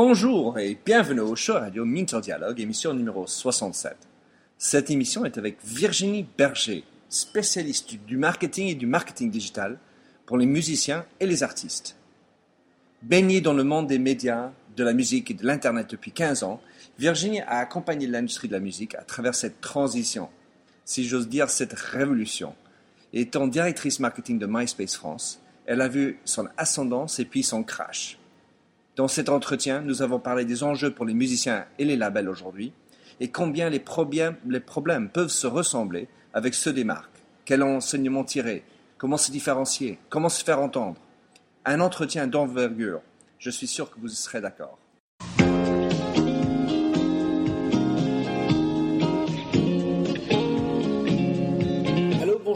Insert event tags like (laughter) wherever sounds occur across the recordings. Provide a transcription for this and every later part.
Bonjour et bienvenue au show radio Minter Dialogue, émission numéro 67. Cette émission est avec Virginie Berger, spécialiste du marketing et du marketing digital pour les musiciens et les artistes. Baignée dans le monde des médias, de la musique et de l'Internet depuis 15 ans, Virginie a accompagné l'industrie de la musique à travers cette transition, si j'ose dire cette révolution. Étant directrice marketing de MySpace France, elle a vu son ascendance et puis son crash. Dans cet entretien, nous avons parlé des enjeux pour les musiciens et les labels aujourd'hui, et combien les problèmes, peuvent se ressembler avec ceux des marques. Quel enseignement tirer? Comment se différencier? Comment se faire entendre? Un entretien d'envergure. Je suis sûr que vous serez d'accord.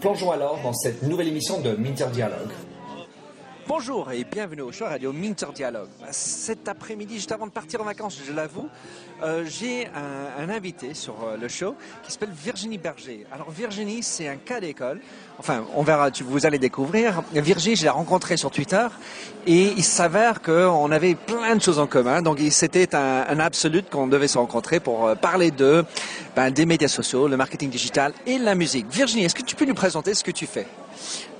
Plongeons alors dans cette nouvelle émission de Minter Dialogue. Bonjour et bienvenue au show radio Minter Dialogue. Cet après-midi, juste avant de partir en vacances, je l'avoue, euh, j'ai un, invité sur euh, le show qui s'appelle Virginie Berger. Alors Virginie, c'est un cas d'école. Enfin, on verra, tu, vous allez découvrir. Virginie, je l'ai rencontrée sur Twitter et il s'avère qu'on avait plein de choses en commun. Donc c'était un, un absolu qu'on devait se rencontrer pour euh, parler de ben, des médias sociaux, le marketing digital et la musique. Virginie, est-ce que tu peux nous présenter ce que tu fais?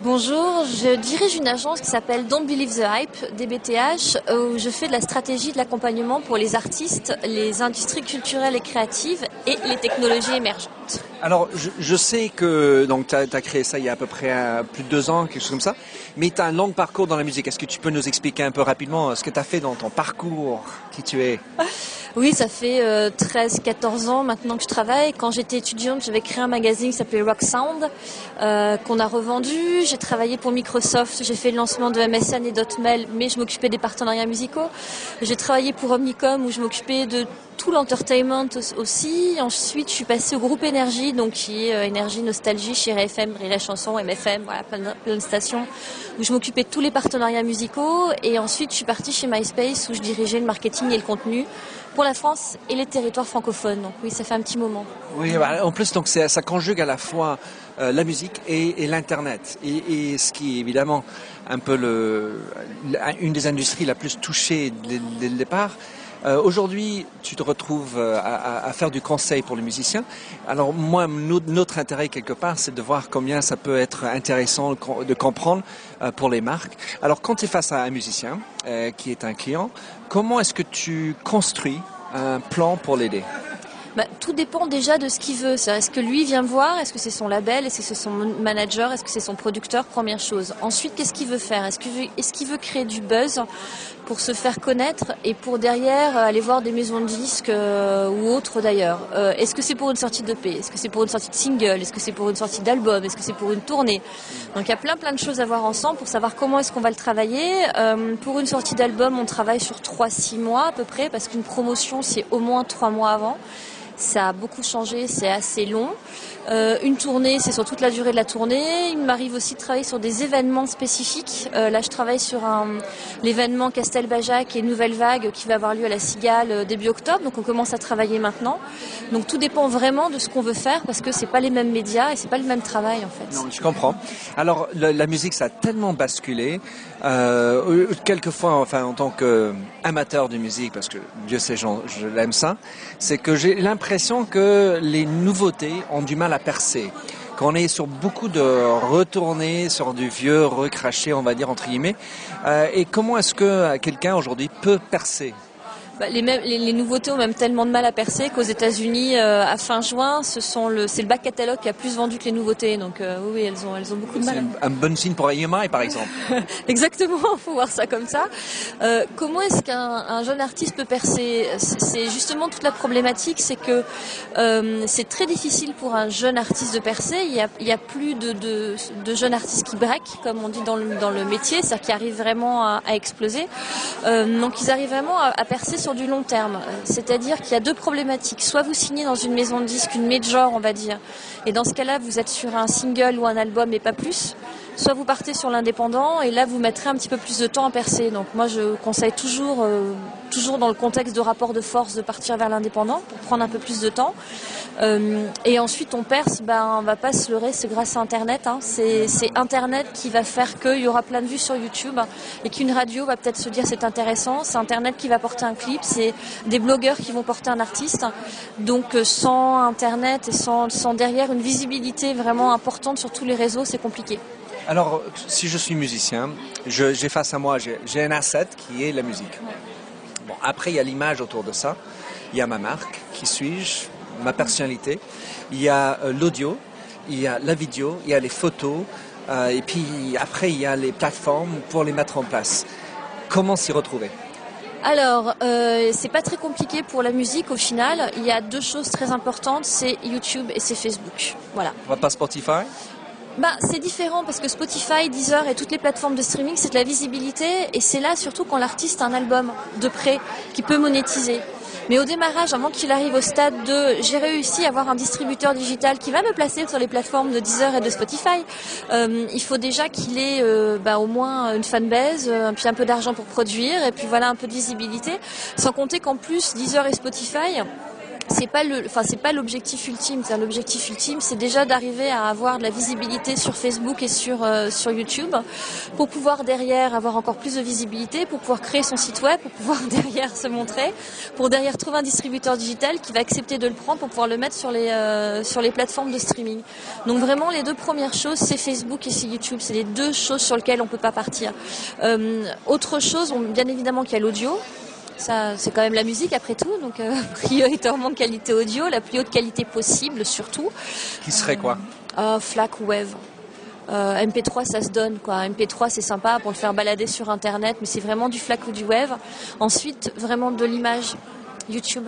Bonjour, je dirige une agence qui s'appelle Don't Believe the Hype, DBTH, où je fais de la stratégie de l'accompagnement pour les artistes, les industries culturelles et créatives et les technologies émergentes. Alors, je, sais que tu as, créé ça il y a à peu près euh, plus de deux ans, quelque chose comme ça, mais tu as un long parcours dans la musique. Est-ce que tu peux nous expliquer un peu rapidement ce que tu as fait dans ton parcours, qui tu es? (laughs) Oui, ça fait euh, 13-14 ans maintenant que je travaille. Quand j'étais étudiante, j'avais créé un magazine qui s'appelait Rock Sound, euh, qu'on a revendu. J'ai travaillé pour Microsoft, j'ai fait le lancement de MSN et d'Hotmail, mais je m'occupais des partenariats musicaux. J'ai travaillé pour Omnicom, où je m'occupais de tout l'entertainment aussi. Ensuite, je suis passée au groupe Énergie, donc qui est euh, Énergie Nostalgie, chez FM, Rire Chanson, MFM, voilà, plein de, stations, où je m'occupais de tous les partenariats musicaux. Et ensuite, je suis partie chez MySpace, où je dirigeais le marketing et le contenu pour la France et les territoires francophones. Donc oui, ça fait un petit moment. Oui, bah, en plus, donc ça conjugue à la fois euh, la musique et, et l'internet, et, et, ce qui est évidemment un peu une des industries la plus touchée dès le départ. Euh, Aujourd'hui, tu te retrouves euh, à, faire du conseil pour les musiciens. Alors moi, notre intérêt quelque part, c'est de voir combien ça peut être intéressant de comprendre euh, pour les marques. Alors quand tu es face à un musicien qui est un client, comment est-ce que tu construis un plan pour l'aider? Bah, tout dépend déjà de ce qu'il veut. Est-ce que lui vient voir? Est-ce que c'est son label? Est-ce que c'est son manager? Est-ce que c'est son producteur? Première chose. Ensuite, qu'est-ce qu'il veut faire? Est-ce qu'il veut, créer du buzz? Pour se faire connaître et pour derrière aller voir des maisons de disques euh, ou autres d'ailleurs. Euh, Est-ce que c'est pour une sortie de P? Est-ce que c'est pour une sortie de single? Est-ce que c'est pour une sortie d'album? Est-ce que c'est pour une tournée? Donc il y a plein plein de choses à voir ensemble pour savoir comment est-ce qu'on va le travailler. Euh, pour une sortie d'album, on travaille sur 3-6 mois à peu près parce qu'une promotion c'est au moins 3 mois avant. Ça a beaucoup changé, c'est assez long. Euh, une tournée, c'est sur toute la durée de la tournée. Il m'arrive aussi de travailler sur des événements spécifiques. Euh, là, je travaille sur l'événement Castelbajac et Nouvelle Vague qui va avoir lieu à la Cigale début octobre. Donc, on commence à travailler maintenant. Donc, tout dépend vraiment de ce qu'on veut faire parce que c'est pas les mêmes médias et c'est pas le même travail en fait. Non, je comprends. Alors, la musique, ça a tellement basculé. Euh, quelquefois, enfin, en tant qu'amateur de musique, parce que Dieu sait, je l'aime ça, c'est que j'ai l'impression que les nouveautés ont du mal à percer. Qu'on est sur beaucoup de retournées, sur du vieux recraché, on va dire entre guillemets. Euh, et comment est-ce que quelqu'un aujourd'hui peut percer bah, les, mêmes, les, les, nouveautés ont même tellement de mal à percer qu'aux États-Unis, euh, à fin juin, ce sont le, c'est le back catalogue qui a plus vendu que les nouveautés. Donc euh, oui, elles ont, elles ont beaucoup de mal. C'est un bon signe pour EMI, par exemple. (laughs) Exactement, (laughs) faut voir ça comme ça. Euh, comment est-ce qu'un jeune artiste peut percer? C'est justement toute la problématique, c'est que c'est très difficile pour un jeune artiste de percer. Il y a, il y a plus de, de, de, jeunes artistes qui break, comme on dit dans le, dans le métier, c'est-à-dire qui arrivent vraiment à, à exploser. Donc ils arrivent vraiment à, à percer sur du long terme. C'est-à-dire qu'il y a deux problématiques. Soit vous signez dans une maison de disques, une major, on va dire, et dans ce cas-là, vous êtes sur un single ou un album et pas plus soit vous partez sur l'indépendant et là vous mettrez un petit peu plus de temps à percer. Donc moi je conseille toujours, euh, toujours dans le contexte de rapport de force de partir vers l'indépendant pour prendre un peu plus de temps. Euh, et ensuite on perce, ben on va pas se leurrer, c'est grâce à Internet. Hein. C'est Internet qui va faire qu'il y aura plein de vues sur YouTube et qu'une radio va peut-être se dire c'est intéressant. C'est Internet qui va porter un clip, c'est des blogueurs qui vont porter un artiste. Donc euh, sans Internet et sans, sans derrière une visibilité vraiment importante sur tous les réseaux, c'est compliqué. Alors, si je suis musicien, j'ai face à moi, j'ai un asset qui est la musique. Bon, après, il y a l'image autour de ça. Il y a ma marque, qui suis-je, ma personnalité. Il y a euh, l'audio, il y a la vidéo, il y a les photos. Euh, et puis après, il y a les plateformes pour les mettre en place. Comment s'y retrouver? Alors, euh, c'est pas très compliqué pour la musique au final. Il y a deux choses très importantes, c'est YouTube et c'est Facebook. Voilà. On va pas Spotify? Bah, c'est différent parce que Spotify, Deezer et toutes les plateformes de streaming, c'est de la visibilité et c'est là surtout quand l'artiste a un album de près qui peut monétiser. Mais au démarrage, avant qu'il arrive au stade de j'ai réussi à avoir un distributeur digital qui va me placer sur les plateformes de Deezer et de Spotify, euh, il faut déjà qu'il ait euh, bah, au moins une fanbase, euh, puis un peu d'argent pour produire, et puis voilà un peu de visibilité. Sans compter qu'en plus, Deezer et Spotify, c'est pas le, enfin c'est pas l'objectif ultime. L'objectif ultime, c'est déjà d'arriver à avoir de la visibilité sur Facebook et sur euh, sur YouTube, pour pouvoir derrière avoir encore plus de visibilité, pour pouvoir créer son site web, pour pouvoir (laughs) derrière se montrer, pour derrière trouver un distributeur digital qui va accepter de le prendre pour pouvoir le mettre sur les euh, sur les plateformes de streaming. Donc vraiment, les deux premières choses, c'est Facebook et c'est YouTube. C'est les deux choses sur lesquelles on peut pas partir. Euh, autre chose, bien évidemment qu'il y a l'audio. Ça, c'est quand même la musique après tout, donc euh, (laughs) prioritairement qualité audio, la plus haute qualité possible surtout. Qui serait quoi euh, FLAC ou Wave. Euh, MP3 ça se donne quoi. MP3 c'est sympa pour le faire balader sur internet, mais c'est vraiment du FLAC ou du Wave. Ensuite vraiment de l'image, YouTube.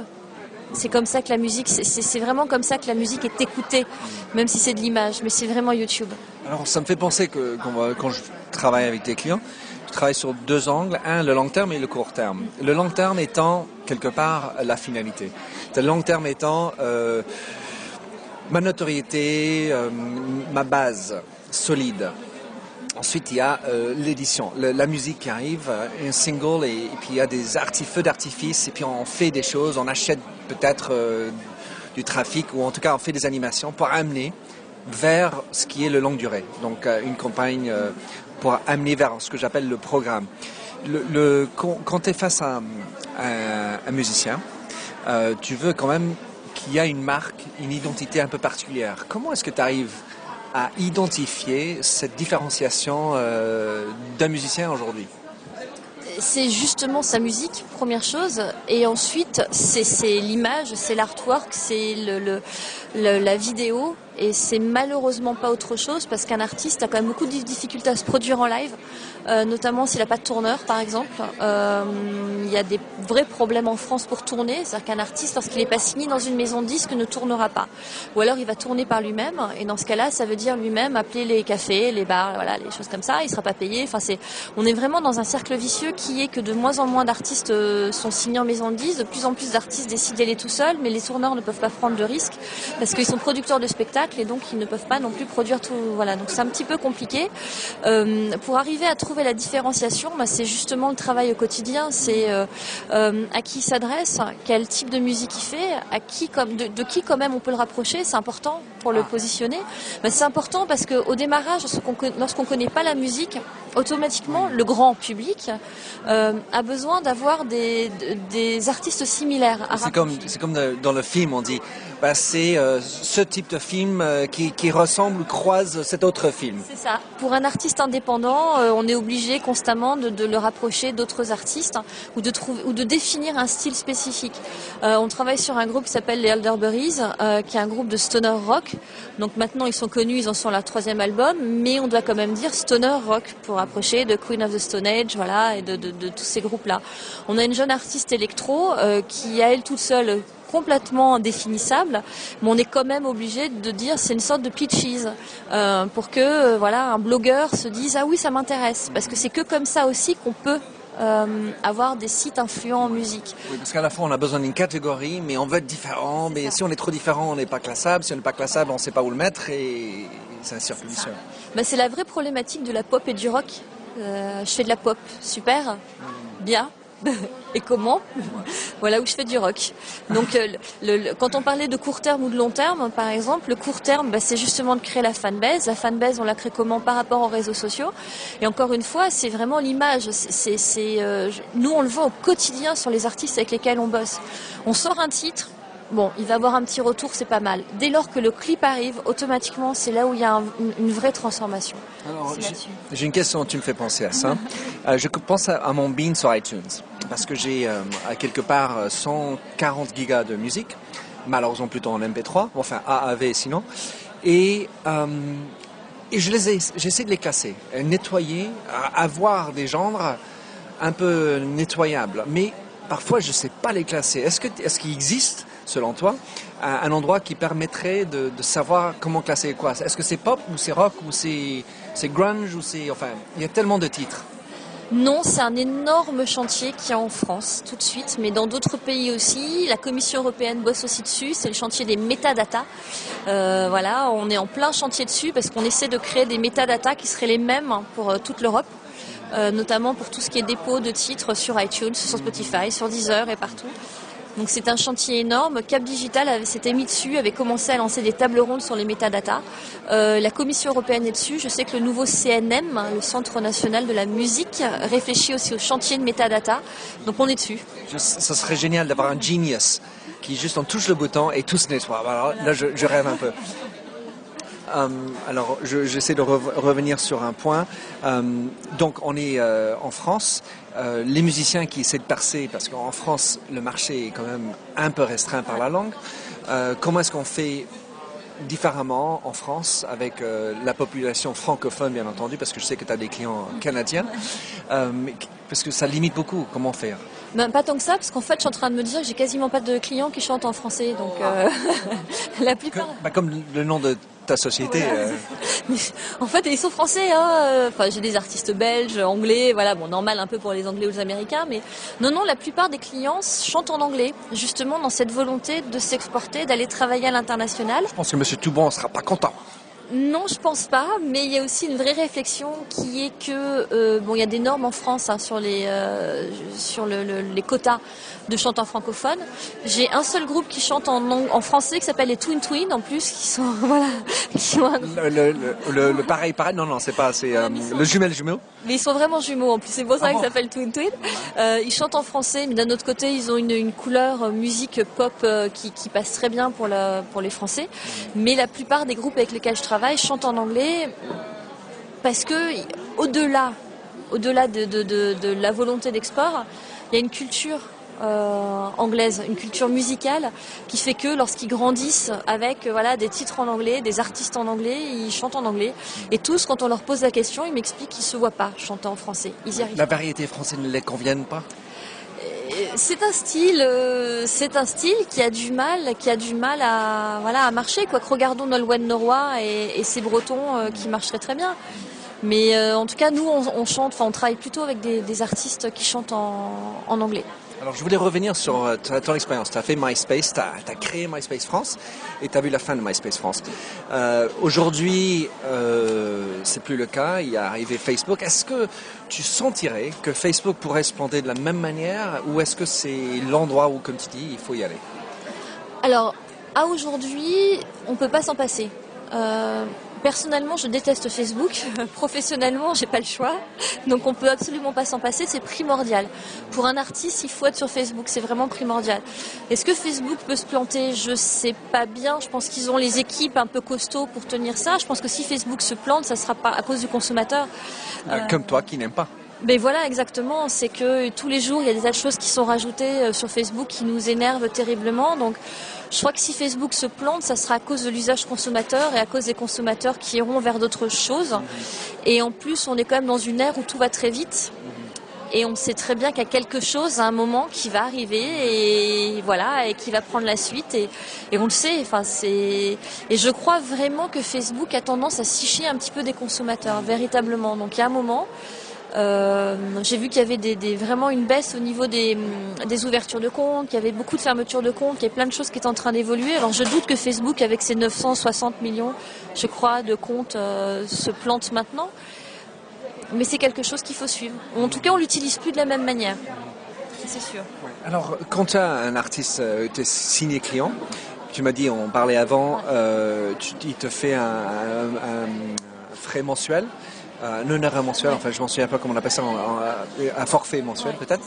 C'est comme ça que la musique, c'est vraiment comme ça que la musique est écoutée, même si c'est de l'image, mais c'est vraiment YouTube. Alors ça me fait penser que quand je travaille avec des clients, je travaille sur deux angles. Un, le long terme et le court terme. Le long terme étant, quelque part, la finalité. Le long terme étant euh, ma notoriété, euh, ma base solide. Ensuite, il y a euh, l'édition, la musique qui arrive, un single, et, puis il y a des feux d'artifice, et puis on fait des choses, on achète peut-être du trafic, ou en tout cas on fait des animations pour amener vers ce qui est le long durée. Donc une campagne pour amener vers ce que j'appelle le programme. Quand, tu es face à, un musicien, euh, tu veux quand même qu'il y ait une marque, une identité un peu particulière. Comment est-ce que tu arrives à identifier cette différenciation euh, d'un musicien aujourd'hui? C'est justement sa musique, première chose, et ensuite c'est l'image, c'est l'artwork, c'est la vidéo, et c'est malheureusement pas autre chose parce qu'un artiste a quand même beaucoup de difficultés à se produire en live, euh, notamment s'il n'a pas de tourneur par exemple. Euh, il y a des vrais problèmes en France pour tourner, c'est-à-dire qu'un artiste lorsqu'il n'est pas signé dans une maison de disques ne tournera pas. Ou alors il va tourner par lui-même et dans ce cas-là ça veut dire lui-même appeler les cafés, les bars, voilà, les choses comme ça, il sera pas payé. Enfin on est vraiment dans un cercle vicieux qui est que de moins en moins d'artistes euh, sont signés en maison de disques, de plus en plus d'artistes décident d'aller tout seuls, mais les tourneurs ne peuvent pas prendre de risques parce qu'ils sont producteurs de spectacles et donc ils ne peuvent pas non plus produire tout. Voilà, donc c'est un petit peu compliqué. Euh, pour arriver à trouver la différenciation, bah, c'est justement le travail au quotidien. C'est euh, euh, à qui il s'adresse, quel type de musique il fait, à qui comme de, qui quand même on peut le rapprocher. C'est important pour le ah. positionner. Bah, c'est important parce qu'au démarrage, lorsqu'on ne connaît pas la musique, automatiquement le grand public a besoin d'avoir des, des artistes similaires. C'est comme, c'est comme dans le film, on dit bah, c'est euh, ce type de film euh, qui, qui, ressemble ou croise cet autre film. C'est ça. Pour un artiste indépendant, euh, on est obligé constamment de, de le rapprocher d'autres artistes hein, ou, de trouver, ou de définir un style spécifique. on travaille sur un groupe qui s'appelle les Elderberries, qui est un groupe de stoner rock. Donc maintenant ils sont connus, ils en sont leur troisième album, mais on doit quand même dire stoner rock pour rapprocher de Queen of the Stone Age, voilà, et de, de, de tous ces groupes-là. On a une jeune artiste électro qui, à elle toute seule, complètement indéfinissable, mais on est quand même obligé de dire c'est une sorte de pitches euh, pour que euh, voilà un blogueur se dise ah oui ça m'intéresse parce que c'est que comme ça aussi qu'on peut euh, avoir des sites influents en musique. Oui, parce qu'à la fois on a besoin d'une catégorie, mais on veut être différent. Mais si on est trop différent, on n'est pas classable. Si on n'est pas classable, on ne sait pas où le mettre et c'est un vicieux. Bah, c'est la vraie problématique de la pop et du rock. Euh, je fais de la pop, super, bien. (laughs) et comment (laughs) Voilà où je fais du rock. Donc, euh, quand on parlait de court terme ou de long terme, par exemple, le court terme, bah, c'est justement de créer la fanbase. La fanbase, on la crée comment Par rapport aux réseaux sociaux. Et encore une fois, c'est vraiment l'image. Euh, nous, on le voit au quotidien sur les artistes avec lesquels on bosse. On sort un titre, bon, il va avoir un petit retour, c'est pas mal. Dès lors que le clip arrive, automatiquement, c'est là où il y a une, vraie transformation. j'ai une question, tu me fais penser à ça. (laughs) Euh, je pense à, mon bean sur iTunes, parce que j'ai euh, à quelque part 140 gigas de musique, malheureusement plutôt en MP3, enfin AAV sinon, et euh, et je les ai, j'essaie de les classer, nettoyer, avoir des genres un peu nettoyables. Mais parfois, je ne sais pas les classer. Est-ce qu'il est qu'il existe selon toi, un, endroit qui permettrait de, savoir comment classer quoi Est-ce que c'est pop ou c'est rock ou c'est grunge ou c'est... Enfin, il y a tellement de titres. Non, c'est un énorme chantier qui est en France tout de suite, mais dans d'autres pays aussi. La Commission européenne bosse aussi dessus. C'est le chantier des métadatas. Euh, voilà, on est en plein chantier dessus parce qu'on essaie de créer des métadatas qui seraient les mêmes pour euh, toute l'Europe. Euh, notamment pour tout ce qui est dépôt de titres sur iTunes, sur Spotify, sur Deezer et partout. Donc c'est un chantier énorme. Cap Digital s'était mis dessus, avait commencé à lancer des tables rondes sur les métadatas. Euh, la Commission européenne est dessus. Je sais que le nouveau CNM, le Centre national de la musique, réfléchit aussi au chantier de métadata. Donc on est dessus. Ça serait génial d'avoir un genius qui juste en touche le bouton et tout se nettoie. Alors là, je, rêve un peu. Euh, alors, j'essaie de revenir sur un point. Euh, donc, on est en France. Euh, les musiciens qui essaient de percer, parce qu'en France, le marché est quand même un peu restreint par la langue. Euh, comment est-ce qu'on fait différemment en France avec euh, la population francophone, bien entendu, parce que je sais que tu as des clients canadiens, parce que ça limite beaucoup. Comment faire? Ben, Pas tant que ça, parce qu'en fait, je suis en train de me dire que j'ai quasiment pas de clients qui chantent en français. Donc, (laughs) la plupart. Bah, comme le nom de ta société. Euh. (laughs) en fait, ils sont français. Hein. Enfin, j'ai des artistes belges, anglais, voilà, bon, normal un peu pour les Anglais ou les Américains, mais non, non, la plupart des clients chantent en anglais, justement dans cette volonté de s'exporter, d'aller travailler à l'international. Je pense que Monsieur Toubon ne sera pas content. Non, je pense pas, mais il y a aussi une vraie réflexion qui est que euh, bon, il y a des normes en France hein, sur les euh, sur les quotas de chanteurs francophones. J'ai un seul groupe qui chante en, en français qui s'appelle les Twin Twin en plus, qui sont (laughs) voilà, qui ont le, pareil pareil. Non non, c'est pas, c'est euh, le jumelle jumeau. Mais ils sont vraiment jumeaux en plus, c'est pour ça ah qu'ils s'appellent Twin Twin. ils chantent en français, mais d'un autre côté, ils ont une, une couleur musique pop qui, qui passe très bien pour la pour les Français. Mais la plupart des groupes avec lesquels je travaille chante en anglais parce que au-delà, au-delà de, la volonté d'export, il y a une culture euh, anglaise, une culture musicale qui fait que lorsqu'ils grandissent avec euh, voilà des titres en anglais, des artistes en anglais, ils chantent en anglais. Et tous, quand on leur pose la question, ils m'expliquent qu'ils se voient pas chanter en français. Ils y arrivent. La variété française ne les convienne pas? C'est un style, euh, c'est un style qui a du mal, qui a du mal à voilà à marcher quoi. regardons Nolwenn Norroy et, et ses Bretons euh, qui marcheraient très bien. Mais euh, en tout cas, nous, on, chante, enfin, on travaille plutôt avec des, artistes qui chantent en anglais. Alors je voulais revenir sur euh, ton expérience. Tu as fait MySpace, tu as, créé MySpace France et tu as vu la fin de MySpace France. Euh, Aujourd'hui, euh, c'est plus le cas, il est arrivé Facebook. Est-ce que tu sentirais que Facebook pourrait se planter de la même manière ou est-ce que c'est l'endroit où, comme tu dis, il faut y aller? Alors, à aujourd'hui, on ne peut pas s'en passer. Personnellement, je déteste Facebook. (laughs) Professionnellement, j'ai pas le choix. Donc, on peut absolument pas s'en passer. C'est primordial. Pour un artiste, il faut être sur Facebook. C'est vraiment primordial. Est-ce que Facebook peut se planter? Je sais pas bien. Je pense qu'ils ont les équipes un peu costauds pour tenir ça. Je pense que si Facebook se plante, ça sera pas à cause du consommateur. Euh, comme toi qui n'aime pas. Mais voilà, exactement. C'est que tous les jours, il y a des tas de choses qui sont rajoutées euh, sur Facebook qui nous énervent terriblement. Donc, je crois que si Facebook se plante, ça sera à cause de l'usage consommateur et à cause des consommateurs qui iront vers d'autres choses. Et en plus, on est quand même dans une ère où tout va très vite. Et on sait très bien qu'il y a quelque chose à un moment qui va arriver et voilà et qui va prendre la suite et, et on le sait. Enfin c'est et je crois vraiment que Facebook a tendance à sicher un petit peu des consommateurs véritablement. Donc il y a un moment Euh, j'ai vu qu'il y avait vraiment une baisse au niveau des, ouvertures de comptes, qu'il y avait beaucoup de fermetures de comptes, qu'il y a plein de choses qui étaient en train d'évoluer. Alors je doute que Facebook, avec ses 960 millions, je crois, de comptes, euh, se plante maintenant. Mais c'est quelque chose qu'il faut suivre. En tout cas, on l'utilise plus de la même manière. C'est sûr. Alors, quand tu as un artiste, euh, tu es signé client, tu m'as dit, on parlait avant, il te fait un frais mensuel un honoraire mensuel, enfin je m'en souviens pas comment on appelle ça, un, forfait mensuel peut-être.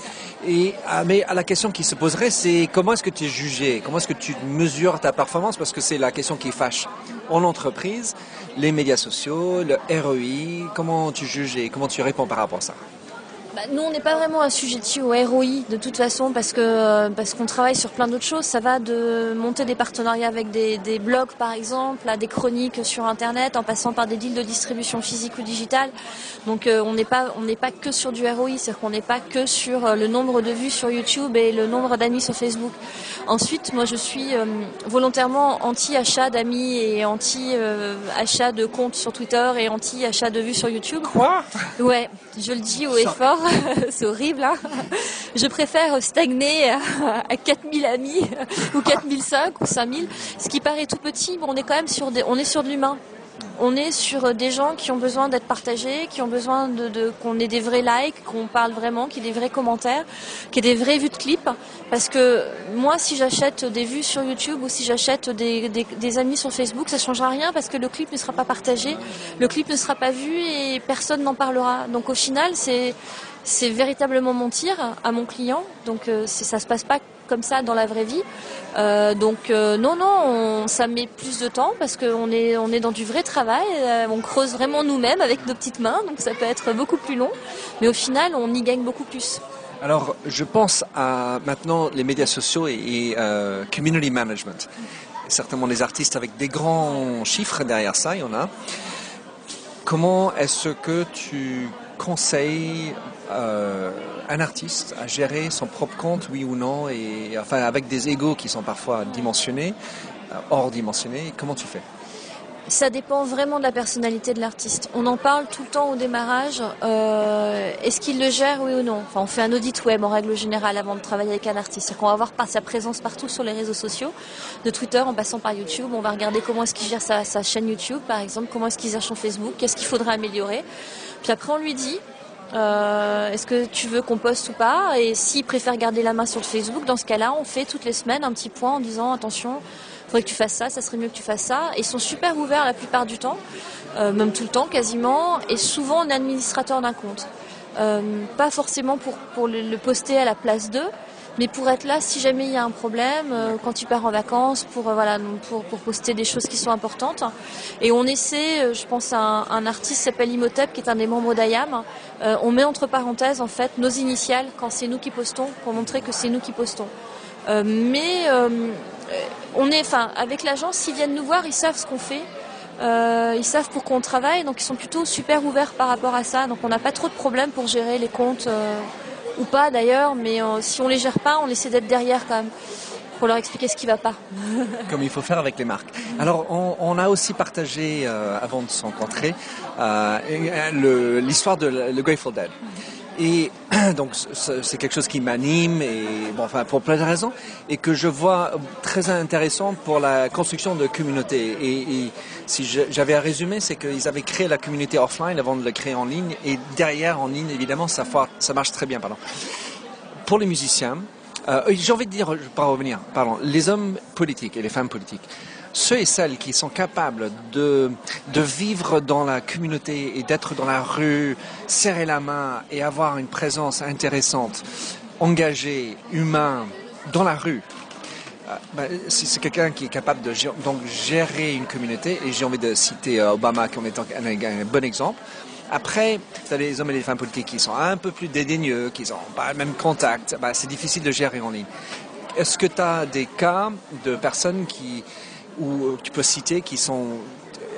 Et ah, mais à la question qui se poserait, c'est comment est-ce que tu es jugé, comment est-ce que tu mesures ta performance, parce que c'est la question qui fâche en entreprise, les médias sociaux, le ROI, comment tu juges et comment tu réponds par rapport à ça? Bah, nous, on n'est pas vraiment assujetti au ROI de toute façon parce que euh, parce qu'on travaille sur plein d'autres choses. Ça va de monter des partenariats avec des, des, blogs, par exemple, à des chroniques sur Internet, en passant par des deals de distribution physique ou digitale. Donc, euh, on n'est pas on n'est pas que sur du ROI, c'est-à-dire qu'on n'est pas que sur euh, le nombre de vues sur YouTube et le nombre d'amis sur Facebook. Ensuite, moi, je suis volontairement anti-achat d'amis et anti-achat de comptes sur Twitter et anti-achat de vues sur YouTube. Quoi? Ouais, je le dis haut et fort. (laughs) c'est horrible. Hein je préfère stagner à, 4000 amis ou 4005 ou 5000. Ce qui paraît tout petit, mais on est quand même sur, des, on est sur de l'humain on est sur des gens qui ont besoin d'être partagés, qui ont besoin de, qu'on ait des vrais likes, qu'on parle vraiment, qu'il y ait des vrais commentaires, qu'il y ait des vraies vues de clips. Parce que moi, si j'achète des vues sur YouTube ou si j'achète des, amis sur Facebook, ça ne changera rien parce que le clip ne sera pas partagé, le clip ne sera pas vu et personne n'en parlera. Donc au final, c'est c'est véritablement mentir à mon client. Donc euh, ça se passe pas comme ça dans la vraie vie. Euh, donc euh, non, non, ça met plus de temps parce qu'on est, on est dans du vrai travail. On creuse vraiment nous-mêmes avec nos petites mains, donc ça peut être beaucoup plus long. Mais au final, on y gagne beaucoup plus. Alors, je pense à maintenant les médias sociaux et, community management. Certainement les artistes avec des grands chiffres derrière ça, il y en a. Comment est-ce que tu conseilles un artiste à gérer son propre compte, oui ou non, et enfin avec des égaux qui sont parfois dimensionnés, euh, hors dimensionnés. Comment tu fais? Ça dépend vraiment de la personnalité de l'artiste. On en parle tout le temps au démarrage. Euh, est-ce qu'il le gère, oui ou non? Enfin, On fait un audit web en règle générale avant de travailler avec un artiste. C'est qu'on va voir sa présence partout sur les réseaux sociaux, de Twitter en passant par YouTube. On va regarder comment est-ce qu'il gère sa, chaîne YouTube, par exemple, comment est-ce qu'il gère son Facebook, qu'est-ce qu'il faudrait améliorer. Puis après, on lui dit, euh, est-ce que tu veux qu'on poste ou pas? Et s'il préfère garder la main sur le Facebook, dans ce cas-là, on fait toutes les semaines un petit point en disant attention, faudrait que tu fasses ça, ça serait mieux que tu fasses ça. ils sont super ouverts la plupart du temps, euh, même tout le temps quasiment, et souvent on administrateur d'un compte. Euh, pas forcément pour, pour le poster à la place d'eux, mais pour être là si jamais il y a un problème, euh, quand tu pars en vacances, pour voilà, pour, pour poster des choses qui sont importantes. Et on essaie, je pense à un, artiste qui s'appelle Imhotep, qui est un des membres d'IAM. on met entre parenthèses en fait nos initiales quand c'est nous qui postons, pour montrer que c'est nous qui postons. mais on est, enfin, avec l'agence, s'ils viennent nous voir, ils savent ce qu'on fait. ils savent pour quoi on travaille, donc ils sont plutôt super ouverts par rapport à ça. Donc on n'a pas trop de problèmes pour gérer les comptes ou pas d'ailleurs, mais euh, si on les gère pas, on essaie d'être derrière quand même pour leur expliquer ce qui va pas. (laughs) Comme il faut faire avec les marques. Alors, on, a aussi partagé, euh, avant de se rencontrer, euh, l'histoire de le Grateful Dead. Et (clears throat) donc c'est quelque chose qui m'anime et bon enfin pour plein de raisons et que je vois très intéressant pour la construction de communautés. Et, si j'avais à résumer, c'est qu'ils avaient créé la communauté offline avant de la créer en ligne et derrière en ligne évidemment ça, marche très bien. Pardon. Pour les musiciens, euh, j'ai envie de dire, pas revenir, pardon, les hommes politiques et les femmes politiques ceux et celles qui sont capables de, de vivre dans la communauté et d'être dans la rue, serrer la main et avoir une présence intéressante, engagée, humain, dans la rue, euh, ben, c'est quelqu'un qui est capable de donc, gérer une communauté, et j'ai envie de citer euh, Obama comme étant un, un bon exemple, après, tu as les hommes et les femmes politiques qui sont un peu plus dédaigneux, qui n'ont pas le même contact. Ben, c'est difficile de gérer en ligne. Est-ce que tu as des cas de personnes qui, ou euh, tu peux citer qui sont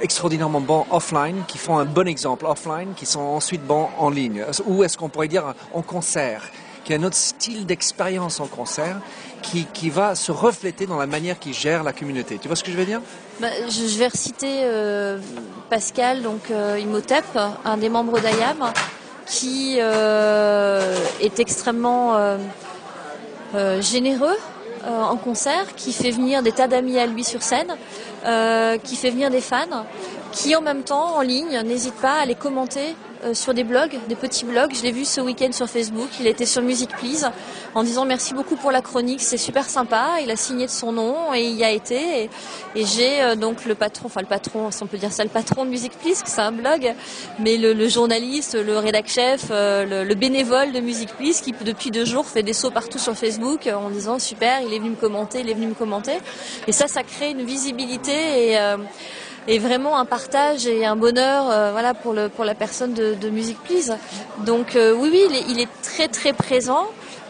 extraordinairement bons offline, qui font un bon exemple offline, qui sont ensuite bons en ligne Ou est-ce qu'on pourrait dire en concert, qui a un autre style d'expérience en concert qui, qui, va se refléter dans la manière qu'ils gèrent la communauté. Tu vois ce que je veux dire? Bah, je, vais reciter euh, Pascal, donc euh, un des membres d'IAM. qui est extrêmement généreux en concert, qui fait venir des tas d'amis à lui sur scène, qui fait venir des fans, qui en même temps en ligne n'hésite pas à les commenter euh, sur des blogs, des petits blogs. Je l'ai vu ce week-end sur Facebook. Il était sur Music Please en disant merci beaucoup pour la chronique, c'est super sympa. Il a signé de son nom et il y a été. Et, j'ai euh, donc le patron, enfin le patron, si on peut dire ça, le patron de Music Please, c'est un blog, mais le, journaliste, le rédac chef, euh, le, bénévole de Music Please qui depuis deux jours fait des sauts partout sur Facebook en disant super, il est venu me commenter, il est venu me commenter. Et ça, ça crée une visibilité et et vraiment un partage et un bonheur euh, voilà pour le pour la personne de, de Music Please. Donc euh, oui oui il est, il est, très très présent.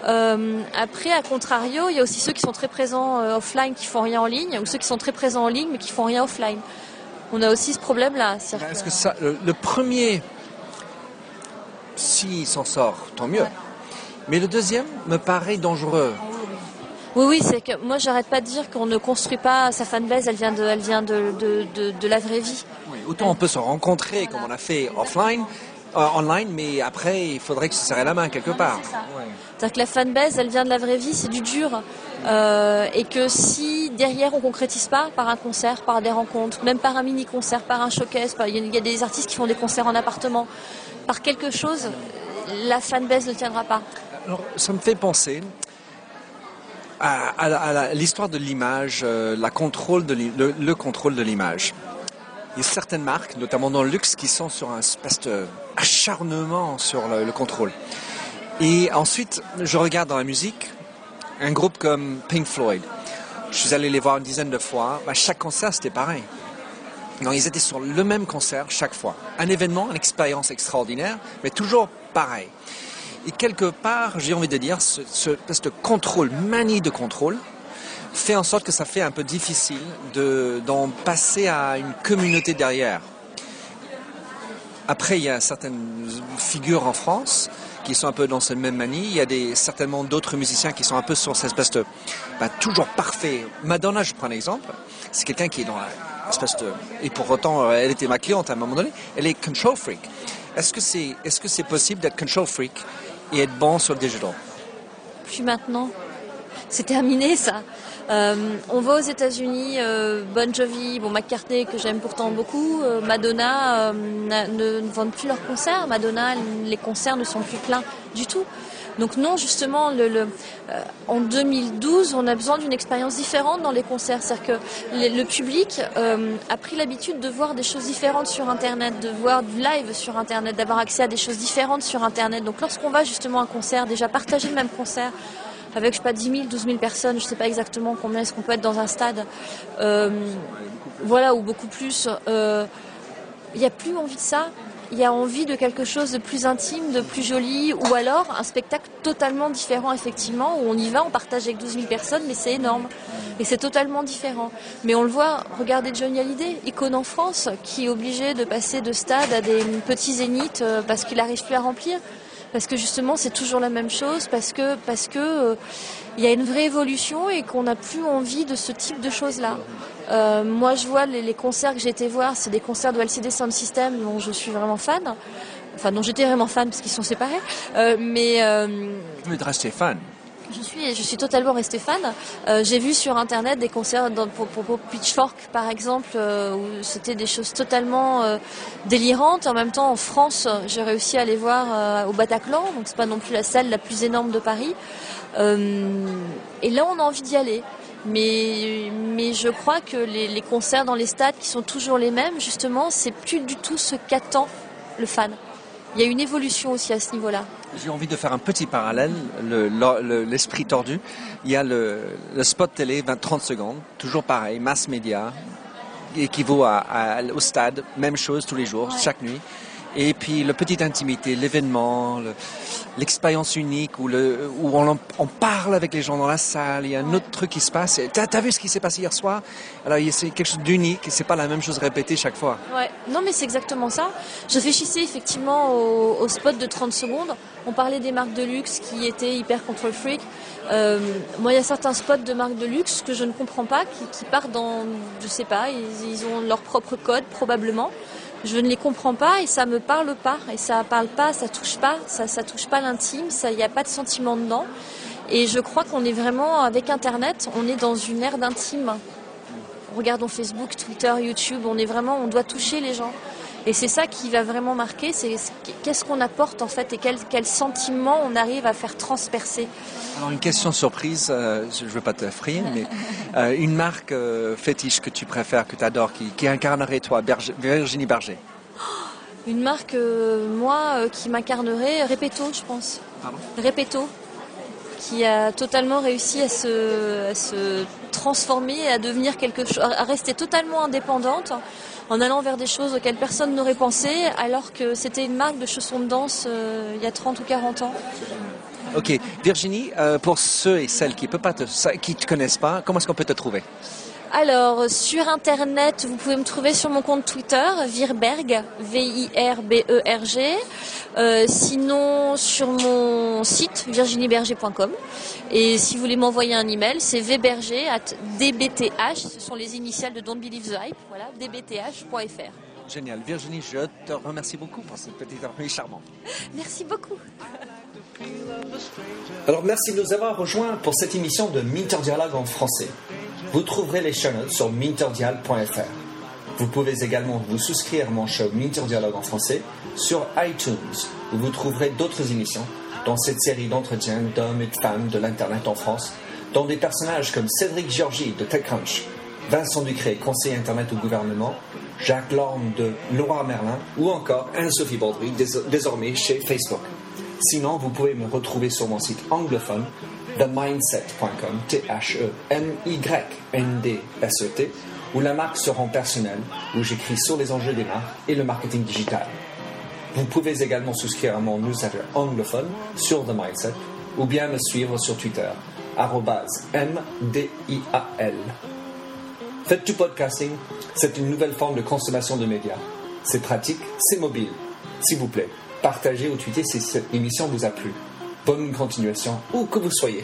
Euh, après à contrario il y a aussi ceux qui sont très présents offline qui font rien en ligne ou ceux qui sont très présents en ligne mais qui font rien offline. On a aussi ce problème là. Est-ce que ça le, premier s'il s'en sort tant mieux. Mais le deuxième me paraît dangereux. Oui, oui, c'est que moi, j'arrête pas de dire qu'on ne construit pas sa fanbase, elle vient de, elle vient de, de, de, la vraie vie. Oui, autant on peut se rencontrer comme on a fait offline, euh, online, mais après, il faudrait que se serrer la main quelque part. C'est-à-dire que la fanbase, elle vient de la vraie vie, c'est du dur. Euh, et que si derrière on concrétise pas par un concert, par des rencontres, même par un mini-concert, par un showcase, il y, a des artistes qui font des concerts en appartement, par quelque chose, la fanbase ne tiendra pas. Alors, ça me fait penser, à, l'histoire de l'image, euh, le, contrôle de l'image. Il y a certaines marques, notamment dans le luxe, qui sont sur un espèce d'acharnement sur le, contrôle. Et ensuite, je regarde dans la musique un groupe comme Pink Floyd. Je suis allé les voir une dizaine de fois. Bah, chaque concert, c'était pareil. Non, ils étaient sur le même concert chaque fois. Un événement, une expérience extraordinaire, mais toujours pareil. Et quelque part, j'ai envie de dire, ce, contrôle, manie de contrôle, fait en sorte que ça fait un peu difficile d'en passer à une communauté derrière. Après, il y a certaines figures en France qui sont un peu dans cette même manie. Il y a certainement d'autres musiciens qui sont un peu sur cette espèce de bah, toujours parfait. Madonna, je prends un exemple. C'est quelqu'un qui est dans l'espèce de... Et pour autant, elle était ma cliente à un moment donné. Elle est control freak. Est-ce que c'est est -ce c'est possible d'être control freak et être bon sur le digital. Puis maintenant, c'est terminé ça. Euh, on va aux États-Unis, euh, Bon Jovi, bon McCartney que j'aime pourtant beaucoup, euh, Madonna ne, ne, vendent plus leurs concerts. Madonna, les concerts ne sont plus pleins du tout. Donc non, justement, le, le euh, en 2012, on a besoin d'une expérience différente dans les concerts. C'est-à-dire que le, public euh, a pris l'habitude de voir des choses différentes sur Internet, de voir du live sur Internet, d'avoir accès à des choses différentes sur Internet. Donc lorsqu'on va justement à un concert, déjà partager le même concert, avec, je sais pas, 10 000, 12 000 personnes, je sais pas exactement combien est-ce qu'on peut être dans un stade, euh, voilà, ou beaucoup plus. Euh, il n'y a plus envie de ça il y a envie de quelque chose de plus intime, de plus joli, ou alors un spectacle totalement différent, effectivement, où on y va, on partage avec 12 000 personnes, mais c'est énorme. Et c'est totalement différent. Mais on le voit, regardez Johnny Hallyday, icône en France, qui est obligé de passer de stade à des petits zéniths euh, parce qu'il n'arrive plus à remplir. Parce que justement, c'est toujours la même chose, parce que, parce que, euh, il y a une vraie évolution et qu'on n'a plus envie de ce type de choses-là. Euh, moi, je vois les, concerts que j'ai été voir, c'est des concerts de LCD Sound System dont je suis vraiment fan. Enfin, dont j'étais vraiment fan parce qu'ils sont séparés. Euh, mais. Euh, mais de rester fan. Je suis, je suis totalement restée fan. Euh, j'ai vu sur internet des concerts dans, pour, pour, Pitchfork, par exemple, euh, où c'était des choses totalement euh, délirantes. En même temps, en France, j'ai réussi à aller voir au Bataclan, donc c'est pas non plus la salle la plus énorme de Paris. et là, on a envie d'y aller. Mais, mais je crois que les, les, concerts dans les stades qui sont toujours les mêmes, justement, c'est plus du tout ce qu'attend le fan. Il y a une évolution aussi à ce niveau-là. J'ai envie de faire un petit parallèle, l'esprit le, tordu. Il y a le, le spot télé, 20-30 secondes, toujours pareil, mass média, équivaut à, au stade, même chose tous les jours, chaque nuit. Et puis le petite intimité, l'événement, l'expérience unique où, on, parle avec les gens dans la salle, il y a un autre truc qui se passe. T'as as vu ce qui s'est passé hier soir? Alors c'est quelque chose d'unique c'est pas la même chose répétée chaque fois. Ouais, non mais c'est exactement ça. Je réfléchissais effectivement au, spot de 30 secondes. On parlait des marques de luxe qui étaient hyper control freak. Euh, moi, il y a certains spots de marques de luxe que je ne comprends pas, qui, partent dans, je sais pas, ils ont leur propre code probablement je ne les comprends pas et ça me parle pas et ça parle pas, ça touche pas, ça ça touche pas l'intime, ça il n'y a pas de sentiment dedans. Et je crois qu'on est vraiment avec Internet, on est dans une ère d'intime. Regardons Facebook, Twitter, YouTube, on est vraiment, on doit toucher les gens. Et c'est ça qui va vraiment marquer, c'est qu'est-ce qu'on apporte en fait et quel, quel sentiment on arrive à faire transpercer. Alors une question surprise, euh, je ne veux pas te frire, mais (laughs) euh, une marque euh, fétiche que tu préfères, que tu adores, qui, qui incarnerait toi, Virginie Berger? Une marque, moi, qui m'incarnerait, Repeto, je pense. Pardon? Repeto qui a totalement réussi à se, à se transformer, à devenir quelque chose, à rester totalement indépendante en allant vers des choses auxquelles personne n'aurait pensé, alors que c'était une marque de chaussons de danse euh, il y a 30 ou 40 ans. Ok, Virginie, euh, pour ceux et celles qui ne te, te connaissent pas, comment est-ce qu'on peut te trouver? Alors, sur Internet, vous pouvez me trouver sur mon compte Twitter, Virberg, V-I-R-B-E-R-G. Euh, sinon, sur mon site, virginieberger.com. Et si vous voulez m'envoyer un email, c'est vberger at dbth, ce sont les initiales de Don't Believe the Hype, voilà, dbth.fr. Génial. Virginie, je te remercie beaucoup pour cette petite interview charmante. Merci beaucoup. Alors, merci de nous avoir rejoints pour cette émission de Minter Dialogue en français. Vous trouverez les chaînes sur minterdial.fr. Vous pouvez également vous souscrire à mon show Minter Dialogue en français sur iTunes, où vous trouverez d'autres émissions dans cette série d'entretiens d'hommes et de femmes de l'Internet en France, dont des personnages comme Cédric Georgie de TechCrunch, Vincent Ducré, conseiller Internet au gouvernement, Jacques Lorme de Laura Merlin ou encore Anne-Sophie Baudry, désormais chez Facebook. Sinon, vous pouvez me retrouver sur mon site anglophone themindset.com, T-H-E-M-Y-N-D-S-E-T, où la marque se rend personnelle, où j'écris sur les enjeux des marques et le marketing digital. Vous pouvez également souscrire à mon newsletter anglophone sur The Mindset ou bien me suivre sur Twitter, M-D-I-A-L. Faites du podcasting, c'est une nouvelle forme de consommation de médias. C'est pratique, c'est mobile. S'il vous plaît, partagez ou tweetez si cette émission vous a plu. Bonne continuation, où que vous soyez.